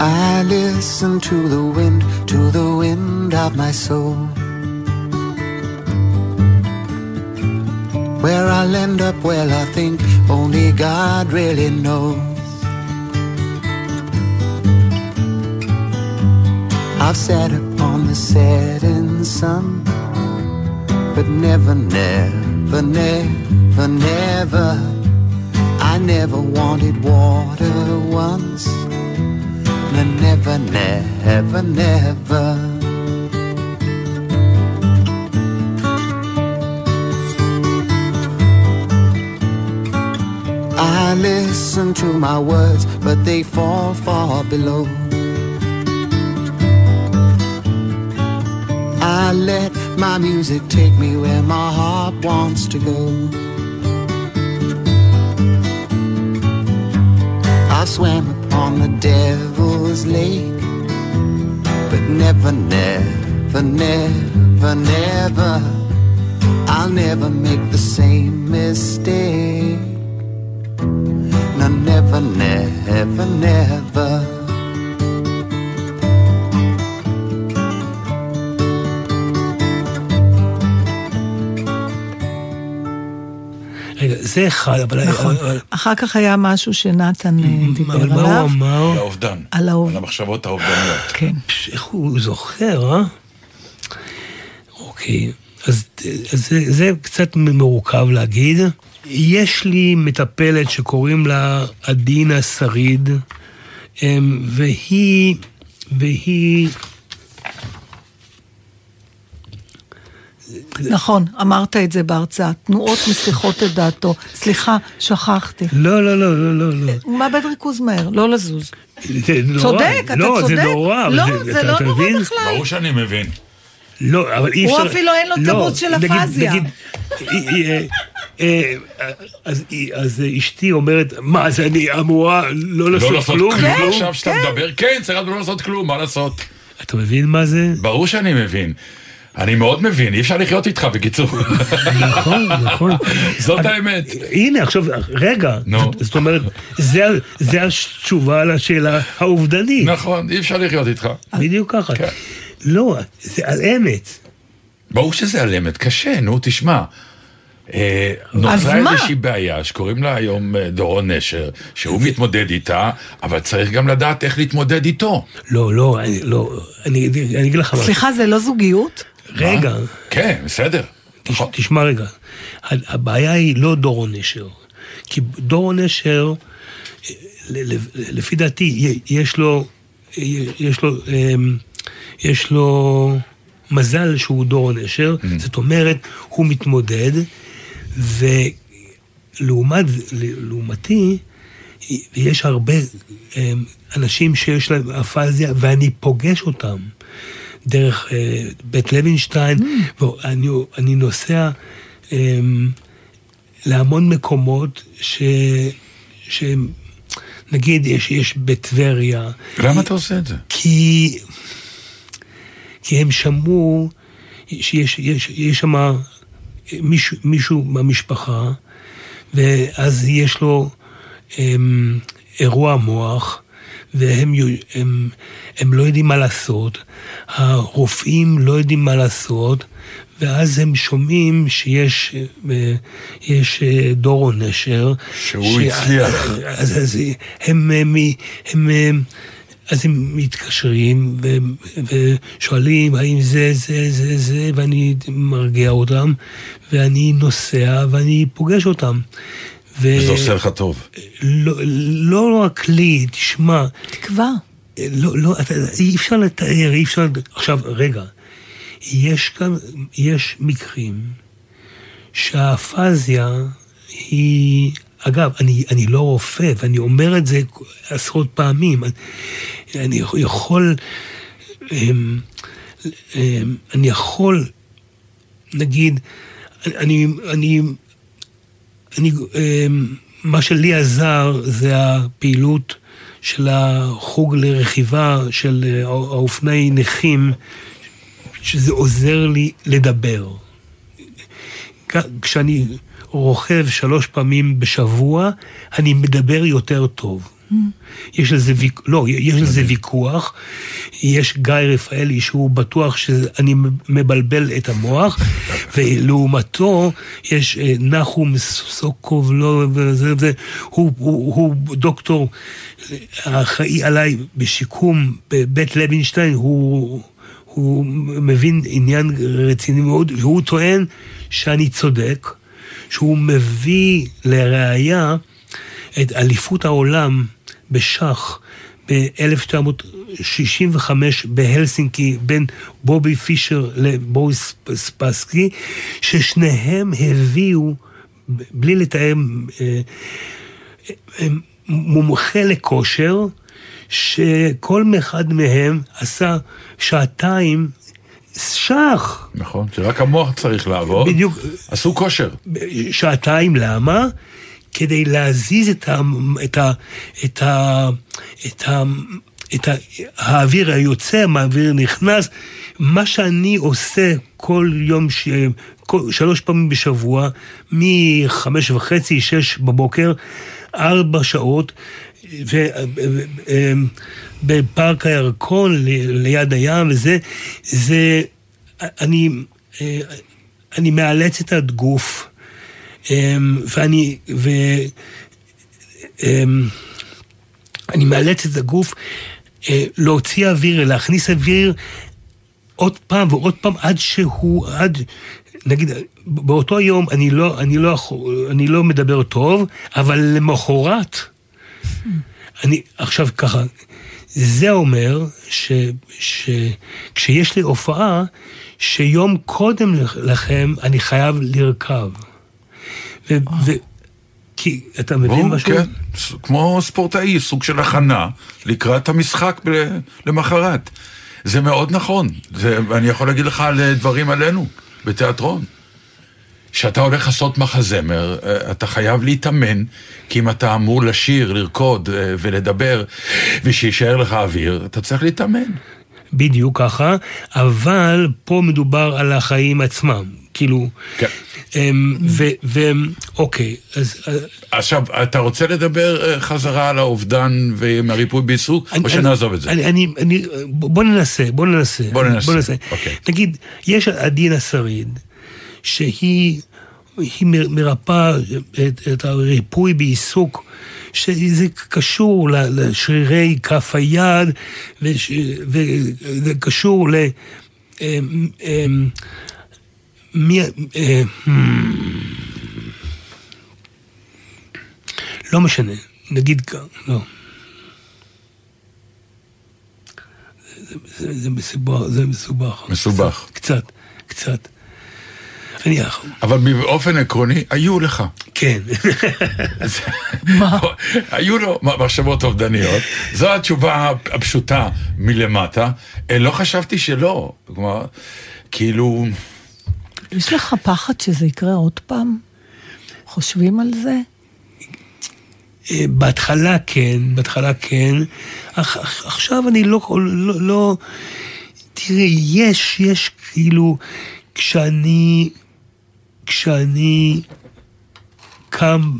I listen to the wind, to the wind of my soul. Where I'll end up, well, I think only God really knows. I've sat upon the setting sun, but never, never, never, never. I never wanted water once. No, never, never, never. I listen to my words, but they fall far below. Let my music take me where my heart wants to go. I swam upon the devil's lake, but never, never, never, never, I'll never make the same mistake. No, never, never, never. זה אחד, אבל... נכון. אבל- אחר כך היה משהו שנתן אה, דיבר אבל מה הוא עליו. אמר? על האובדן. על המחשבות האובדניות. כן. פש, איך הוא זוכר, אה? אוקיי, אז, אז זה, זה קצת מורכב להגיד. יש לי מטפלת שקוראים לה עדינה שריד, אמ, והיא, והיא, נכון, אמרת את זה בהרצאה. תנועות מסיחות את דעתו. סליחה, שכחתי. לא, לא, לא, לא, לא, לא. הוא מאבד ריכוז מהר, לא לזוז. זה נורא. צודק, אתה לא, צודק. זה נורא. לא, זה לא נורא? בכלל. ברור שאני מבין. לא, אבל אי הוא אפשר... אפילו אין לו לא, תירוץ של היא, אה, אה, אז אשתי אומרת, מה, אז אני אמורה לא לא לעשות לעשות כלום? כלום כלום? עכשיו שאתה מדבר, כן, צריך לא לעשות כלום, מה לעשות? אתה מבין מה זה? ברור שאני מבין. אני מאוד מבין, אי אפשר לחיות איתך בקיצור. נכון, נכון. זאת האמת. הנה, עכשיו, רגע, נו. זאת- אומרת, זה התשובה לשאלה האובדנית. נכון, אי אפשר לחיות איתך. בדיוק ככה. כן. לא, זה על אמת. ברור שזה על אמת, קשה, נו תשמע. אה, נוצרה? איזושהי בעיה שקוראים לה היום אה, דורון נשר, שהוא מתמודד איתה, אבל צריך גם לדעת איך להתמודד איתו. לא, לא, אני- לא, אני אני אגיד לך. סליחה, זה לא זוגיות? רגע. כן, בסדר. תש, נכון. תשמע רגע, הבעיה היא לא דורון נשר. כי דורון נשר, לפי דעתי, יש לו, יש לו, אמ, יש לו מזל שהוא דורון נשר, זאת אומרת, הוא מתמודד, ולעומת, לעומתי, יש הרבה אמ, אנשים שיש להם אפזיה, ואני פוגש אותם. דרך אה, בית לוינשטיין, ואני אני נוסע אה, להמון מקומות ש... שהם, נגיד יש, יש בטבריה, למה אתה עושה את זה? כי, כי הם שמעו שיש יש, יש שם מישהו, מישהו מהמשפחה, ואז יש לו אמ, אירוע מוח, והם הם, הם לא יודעים מה לעשות, הרופאים לא יודעים מה לעשות, ואז הם שומעים שיש אה, יש אה, דורו נשר. שהוא הצליח. אז, אז הם, הם, הם, הם, אז הם מתקשרים ו, ושואלים האם זה, זה, זה, זה, ואני מרגיע אותם, ואני נוסע ואני פוגש אותם. ו- וזה עושה לך טוב. לא, לא רק לי, תשמע, תקווה. לא, לא, אתה, אי אפשר לתאר, אי אפשר... עכשיו, רגע, יש כאן, יש מקרים שהאפזיה היא... אגב, אני, אני לא רופא, ואני אומר את זה עשרות פעמים. אני יכול... אמ, אמ, אני יכול, נגיד, אני, אני, אני, אמ, מה שלי עזר זה הפעילות של החוג לרכיבה של אה, האופני נכים, שזה עוזר לי לדבר. כשאני רוכב שלוש פעמים בשבוע, אני מדבר יותר טוב. יש לזה, ויכ... לא, יש לזה ויכוח. יש גיא רפאלי שהוא בטוח שאני מבלבל את המוח, [LAUGHS] ולעומתו יש אה, נחום סוקוב, לא, וזה, וזה, הוא, הוא, דוקטור האחראי עליי בשיקום בבית לוינשטיין, הוא, הוא מבין עניין רציני מאוד, והוא טוען שאני צודק, שהוא מביא לראיה את אליפות העולם בשח ב-1965 בהלסינקי בין בובי פישר לבוריס ספסקי, ששניהם הביאו, בלי לתאם, אה, מומחה לכושר, שכל אחד מהם עשה שעתיים שח. נכון, שרק המוח צריך לעבוד. בדיוק. עשו כושר. שעתיים, למה? כדי להזיז את, ה, את, ה, את, ה, את, ה, את ה, האוויר היוצא, האוויר נכנס. מה שאני עושה כל יום, ש, כל, שלוש פעמים בשבוע, מחמש וחצי, שש בבוקר, ארבע שעות, ובפארק הירקון ליד הים, וזה, זה, אני, אני מאלץ את הגוף. ואני, ואני מאלץ את הגוף להוציא אוויר, להכניס אוויר עוד פעם ועוד פעם עד שהוא, עד, נגיד, באותו יום אני לא, אני לא, אני לא מדבר טוב, אבל למחרת, אני, עכשיו ככה, זה אומר שכשיש לי הופעה, שיום קודם לכם אני חייב לרכב. ו- ו- כי אתה מבין בוא, משהו? כן, כמו ספורטאי, סוג של הכנה לקראת המשחק ב- למחרת. זה מאוד נכון. זה, אני יכול להגיד לך על דברים עלינו, בתיאטרון. כשאתה הולך לעשות מחזמר, אה, אתה חייב להתאמן, כי אם אתה אמור לשיר, לרקוד אה, ולדבר, ושישאר לך אוויר, אתה צריך להתאמן. בדיוק ככה, אבל פה מדובר על החיים עצמם. כאילו, כן. אמ, ו- ו- אוקיי, אז... אה, עכשיו, אתה רוצה לדבר אה, חזרה על האובדן והריפוי בעיסוק, או שנעזוב את זה? אני, אני, אני, בוא ננסה, בוא ננסה. בוא ננסה, בוא ננסה. אוקיי. נגיד, יש עדינה שריד, שהיא היא מרפאה את, את הריפוי בעיסוק, שזה קשור לשרירי כף היד, וש- וזה קשור ל... אמ, אמ, מי... hmm. לא משנה, נגיד כאן, לא. זה מסובך. מסובך. קצת, קצת. אני, אבל באופן עקרוני, היו לך. כן. [LAUGHS] מה? היו לו מחשבות אובדניות. זו התשובה הפשוטה מלמטה. אה, לא חשבתי שלא. כלומר, כאילו... יש לך פחד שזה יקרה עוד פעם? חושבים על זה? אה, בהתחלה כן, בהתחלה כן. אך, עכשיו אני לא, לא, לא... תראי, יש, יש כאילו, כשאני, כשאני קם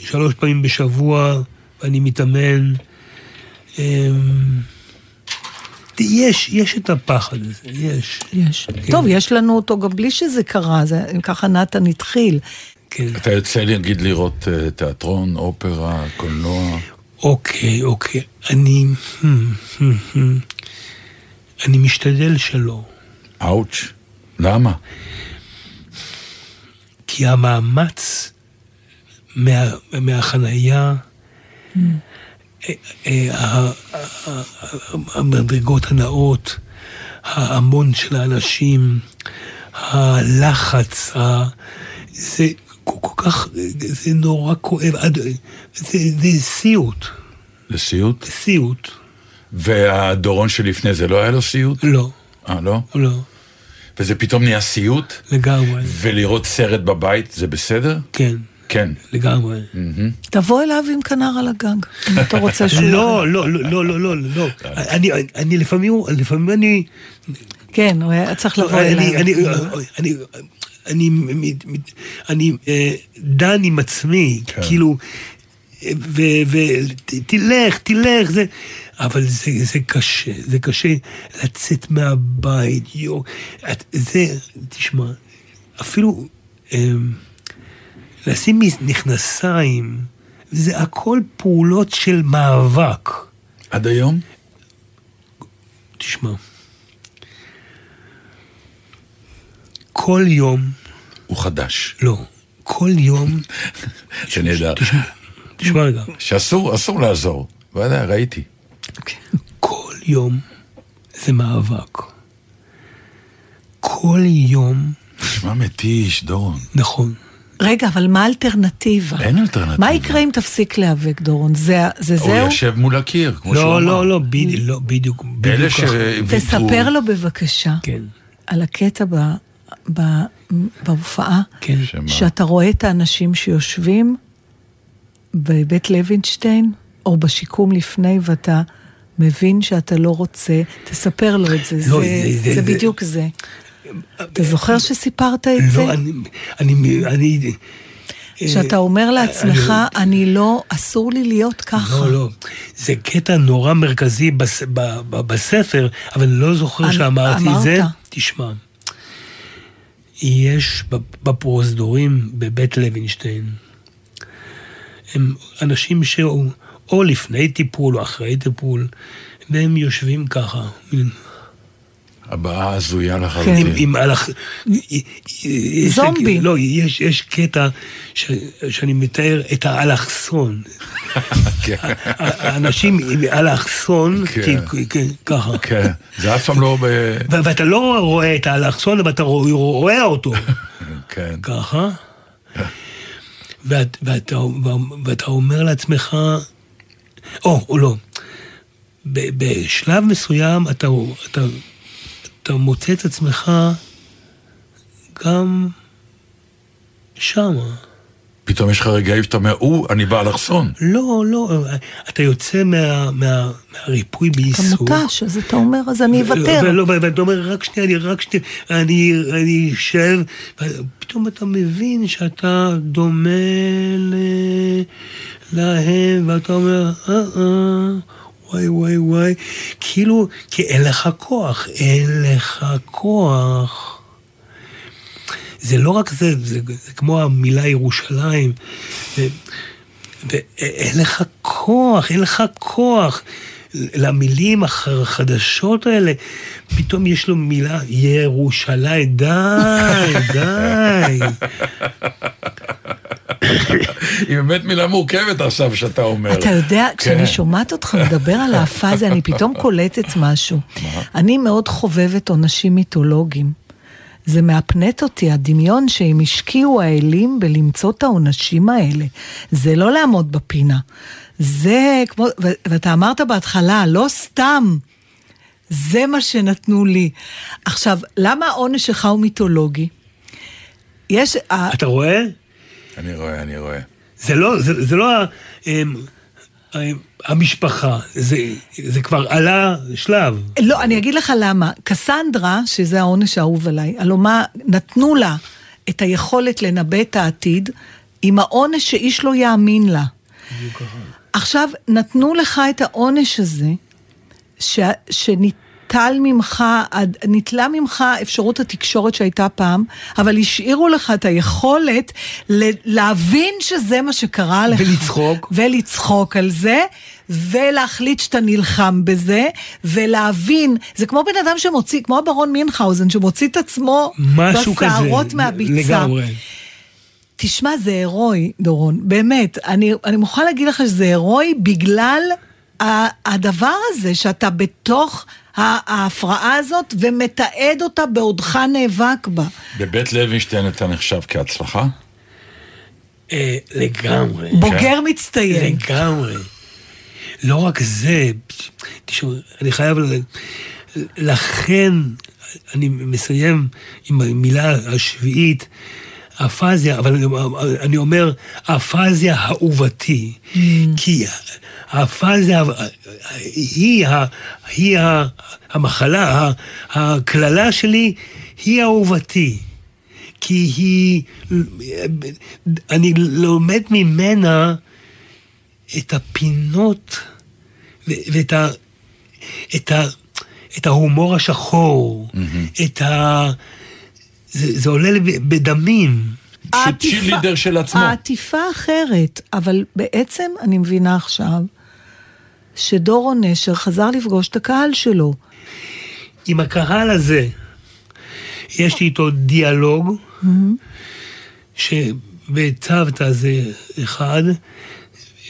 שלוש פעמים בשבוע ואני מתאמן, אמ, יש, יש את הפחד הזה, יש. יש. כן. טוב, יש לנו אותו גם בלי שזה קרה, זה, אם ככה נתן התחיל. כן. אתה יוצא לי, נגיד, לראות אה, תיאטרון, אופרה, קולנוע. אוקיי, אוקיי. אני... hmm, hmm, hmm. אני משתדל שלא. אאוץ'. למה? כי המאמץ מה, מהחנייה, ה- המדרגות הנאות, ההמון של האנשים, הלחץ, זה כל כל כך, זה נורא כואב, זה סיוט, זה סיוט? סיוט. והדורון שלפני זה לא היה לו סיוט? לא, אה, לא? לא, וזה פתאום נהיה סיוט? לגמרי, ולראות סרט בבית זה בסדר? כן, כן. לגמרי. תבוא אליו עם כנר על הגג, אם אתה רוצה שהוא... לא, לא, לא, לא, לא, לא, לא. אני, אני לפעמים, לפעמים אני, כן, הוא היה צריך לבוא אני, אליו. אני, אני, אני, אני, אני אה, דן עם עצמי, כן. כאילו, ותלך, תלך, זה, אבל זה, זה קשה, זה קשה לצאת מהבית, יו, את- זה, תשמע, אפילו אה, לשים מכנסיים, זה הכל פעולות של מאבק. עד היום? תשמע, כל יום, הוא חדש. לא, כל יום, [LAUGHS] זה נהדר. תשמע רגע, שאסור, אסור לעזור. ודאי, ראיתי. כל יום זה מאבק. כל יום, נשמע מתיש, דורון. נכון, רגע, אבל מה האלטרנטיבה? אין אלטרנטיבה. מה יקרה אם תפסיק להיאבק, דורון? זה זה הוא זהו? יושב מול הקיר, כמו שהוא לא, אמר. לא, לא, בדיוק, לא, בדיוק, אלה בדיוק ככה. שוויתרו... תספר לו בבקשה כן, על הקטע ב, ב, בהופעה, כן. שמה? שאתה רואה את האנשים שיושבים בבית לוינשטיין, או בשיקום לפני, ואתה מבין שאתה לא רוצה, תספר לו את זה, לא, זה, זה- זה- זה זה- בדיוק זה. אתה זוכר שסיפרת את זה? לא, אני, אני, אני, שאתה אומר לעצמך, אני לא, אסור לי להיות ככה. לא, לא. זה קטע נורא מרכזי בס, ב, ב, בספר, אבל אני לא זוכר אני- שאמרתי את זה. תשמע, יש בפרוזדורים בבית לוינשטיין, הם אנשים שאו או לפני טיפול או אחרי טיפול, והם יושבים ככה, הבעה הזויה לחלוטין. הלך... זומבי. לא, יש, יש קטע ש, שאני מתאר את האלכסון. [LAUGHS] כן. האנשים עם אלכסון, כן. כאילו, כן, ככה. כן, זה אף פעם לא ב... ו- ואתה לא רואה את האלכסון, אבל אתה רואה, רואה אותו, [LAUGHS] כן. ככה. ואת, ואתה, ואתה אומר לעצמך, או, או לא, בשלב מסוים אתה, אתה, אתה מוצא את עצמך גם שמה. פתאום יש לך רגעים שאתה אומר, או, אני באלכסון. לא, לא, אתה יוצא מה, מה, מהריפוי אתה בעיסוק. מותש, אז אתה אומר, אז אני אוותר. ולא, ואתה אומר, רק שנייה, אני רק שנייה, אני, אני אשב, ופתאום אתה מבין שאתה דומה ל... להם, ואתה אומר, אה אה, וואי וואי וואי, כאילו, כי אין לך כוח, אין לך כוח. זה לא רק זה, זה, זה כמו המילה ירושלים. ו, ואין לך כוח, אין לך כוח. למילים הח- החדשות האלה, פתאום יש לו מילה ירושלים, די, די. היא באמת מילה מורכבת עכשיו שאתה אומר. אתה יודע, כשאני כן. שומעת אותך מדבר על האפאזה, אני פתאום קולטת משהו. אני מאוד חובבת עונשים מיתולוגיים. זה מאפנט אותי, הדמיון שהם השקיעו האלים בלמצוא את העונשים האלה. זה לא לעמוד בפינה. זה כמו, ו- ואתה אמרת בהתחלה, לא סתם. זה מה שנתנו לי. עכשיו, למה העונש שלך הוא מיתולוגי? יש... אתה רואה? אני רואה, אני רואה. זה לא, זה, זה לא ה, אמ, אמ, המשפחה, זה, זה כבר עלה שלב. לא, אני אגיד לך למה. קסנדרה, שזה העונש האהוב עליי, הלוא מה, נתנו לה את היכולת לנבא את העתיד עם העונש שאיש לא יאמין לה. עכשיו, נתנו לך את העונש הזה, ש, שניטל ממך, ניטלה ממך אפשרות התקשורת שהייתה פעם, אבל השאירו לך את היכולת ל- להבין שזה מה שקרה לך. ולצחוק. ולצחוק על זה, ולהחליט שאתה נלחם בזה, ולהבין, זה כמו בן אדם שמוציא, כמו הברון מינכהאוזן, שמוציא את עצמו. בשערות מהביצה. לגמרי. תשמע, זה הירואי, דורון, באמת. אני, אני מוכרחה להגיד לך שזה הירואי בגלל ה- הדבר הזה, שאתה בתוך ה- ההפרעה הזאת ומתעד אותה בעודך נאבק בה. בבית לוינשטיין אתה נחשב כהצלחה? אה, לגמרי. בוגר מצטיין. לגמרי. לא רק זה, תשמעו, אני חייב, ל- לכן אני מסיים עם המילה השביעית, אפזיה, אבל אני- אומר, אפזיה אהובתי. כי האפזיה היא, ה- היא המחלה, הקללה שלי היא אהובתי. כי היא, אני לומד ממנה את הפינות ו- ואת ה, את ה, את ההומור השחור, את ה... זה, זה עולה בדמים. שצ'י לידר של עצמו. העטיפה אחרת, אבל בעצם אני מבינה עכשיו שדורון נשר חזר לפגוש את הקהל שלו. עם הקהל הזה, יש לי איתו דיאלוג, שבצוותא זה אחד,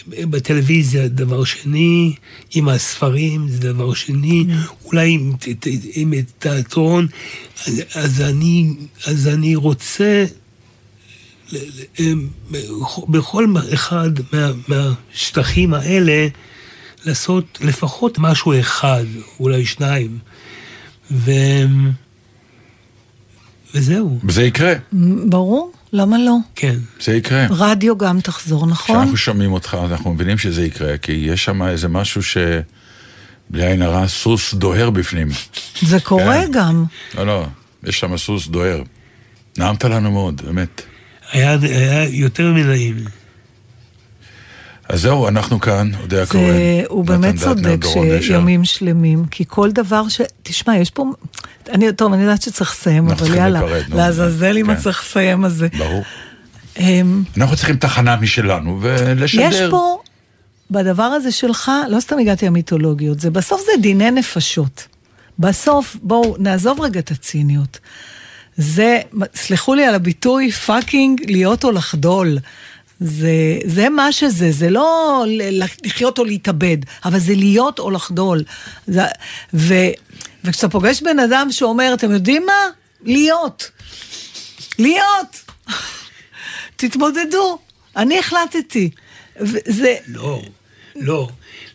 בטלוויזיה דבר שני, עם הספרים זה דבר שני, אולי עם, ת- ת- עם תיאטרון, אז, אז, אני, אז אני רוצה ל- ל- בכל אחד מה, מהשטחים האלה לעשות לפחות משהו אחד, אולי שניים. ו... וזהו, וזה יקרה, ברור, למה לא? כן. זה יקרה. רדיו גם תחזור, נכון? כשאנחנו שומעים אותך, אנחנו מבינים שזה יקרה, כי יש שם איזה משהו ש... בלי עין הרע, סוס דוהר בפנים. זה קורה כן. גם. לא, לא, יש שם סוס דוהר. נעמת לנו מאוד, באמת. היה, היה יותר מנעים. אז זהו, אנחנו כאן, אודיה כהן. הוא באמת צודק. שימים שלמים, כי כל דבר ש... תשמע, יש פה... אני, טוב, אני יודעת שצריך לסיים, אבל יאללה. לעזאזל אם כן. צריך לסיים על זה. ברור. אמ, אנחנו צריכים תחנה משלנו ולשדר. יש פה, בדבר הזה שלך, לא סתם הגעתי המיתולוגיות, זה בסוף זה דיני נפשות. בסוף, בואו, נעזוב רגע את הציניות. זה, סלחו לי על הביטוי, fucking להיות או לחדול. זה, זה מה שזה, זה לא לחיות או להתאבד, אבל זה להיות או לחדול. זה, ו, וכשאתה פוגש בן אדם שאומר, אתם יודעים מה? להיות. להיות. [LAUGHS] תתמודדו. אני החלטתי. וזה, לא, לא.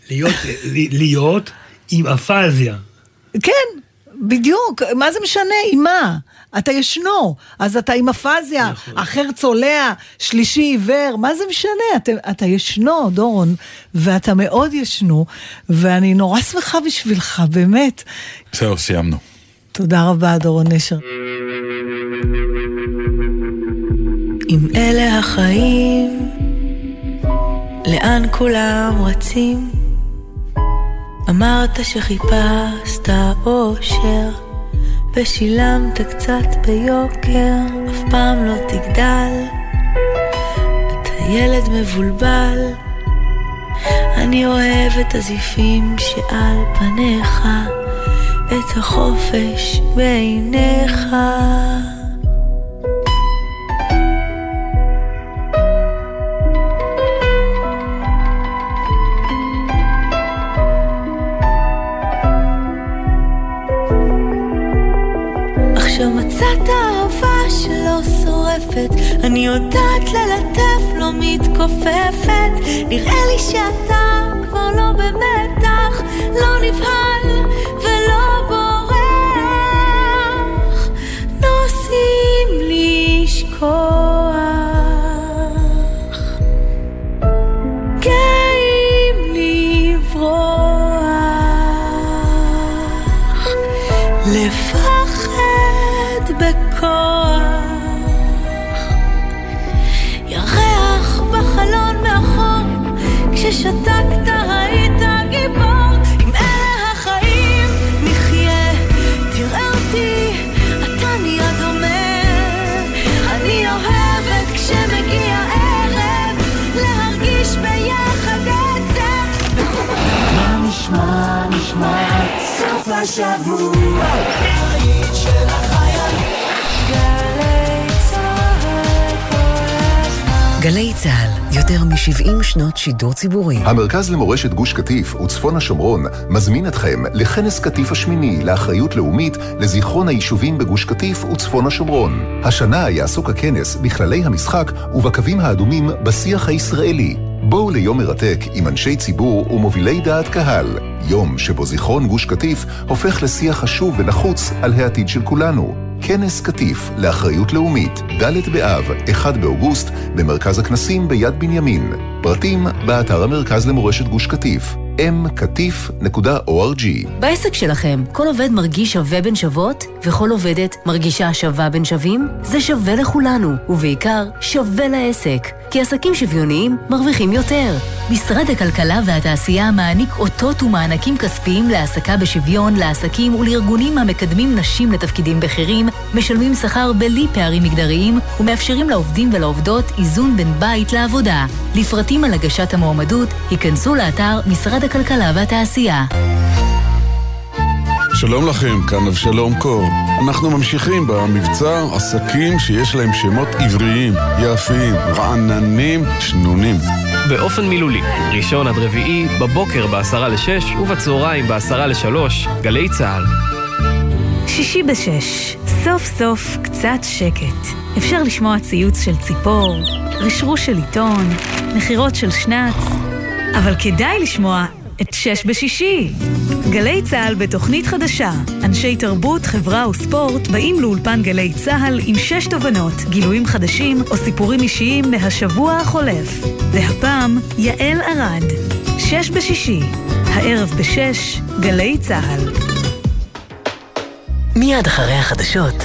להיות, להיות עם אפזיה. כן, בדיוק, מה זה משנה, עם מה? אתה ישנו, אז אתה עם אפזיה, נכון. אחר צולע, שלישי עיוור, מה זה משנה? אתה, אתה ישנו, דורון, ואתה מאוד ישנו, ואני נורא שמחה בשבילך, באמת. זהו, סיימנו. תודה רבה, דורון נשר. אם אלה החיים, לאן כולם רצים? אמרת שחיפשת אושר, ושילמת קצת ביוקר, אף פעם לא תגדל. אתה ילד מבולבל, אני אוהב את הזיפים שעל פניך, את החופש בעיניך. מתכופפת. נראה לי שאתה כבר לא במתח, לא נבהל השבוע. של. גלי צה"ל, יותר מ-70 שנות שידור ציבורי. המרכז למורשת גוש קטיף וצפון השומרון מזמין אתכם לכנס קטיף השמיני לאחריות לאומית לזיכרון היישובים בגוש קטיף וצפון השומרון. השנה יעסוק הכנס בכללי המשחק ובקווים האדומים בשיח הישראלי. בואו ליום מרתק עם אנשי ציבור ומובילי דעת קהל. יום שבו זיכרון גוש קטיף הופך לשיח חשוב ונחוץ על העתיד של כולנו. כנס קטיף לאחריות לאומית, ד' באב, 1 באוגוסט, במרכז הכנסים ביד בנימין. פרטים באתר המרכז למורשת גוש קטיף, mקטיף.org. בעסק שלכם, כל עובד מרגיש שווה בין שוות, וכל עובדת מרגישה שווה בין שווים? זה שווה לכולנו, ובעיקר שווה לעסק. כי עסקים שוויוניים מרוויחים יותר. משרד הכלכלה והתעשייה מעניק אותות ומענקים כספיים להעסקה בשוויון לעסקים ולארגונים המקדמים נשים לתפקידים בכירים, משלמים שכר בלי פערים מגדריים, ומאפשרים לעובדים ולעובדות איזון בין בית לעבודה. לפרטים על הגשת המועמדות, היכנסו לאתר משרד הכלכלה והתעשייה. שלום לכם, כאן אבשלום קור. אנחנו ממשיכים במבצע עסקים שיש להם שמות עבריים, יפים, רעננים, שנונים. באופן מילולי, ראשון עד רביעי, בבוקר בעשרה לשש ובצהריים בעשרה לשלוש, גלי צה"ל. שישי בשש, סוף סוף קצת שקט. אפשר לשמוע ציוץ של ציפור, רשרוש של עיתון, נחירות של שנץ, אבל כדאי לשמוע את שש בשישי. גלי צה"ל בתוכנית חדשה. אנשי תרבות, חברה וספורט באים לאולפן גלי צה"ל עם שש תובנות, גילויים חדשים או סיפורים אישיים מהשבוע החולף. והפעם, יעל ארד. שש בשישי. הערב בשש, גלי צה"ל. מיד אחרי החדשות,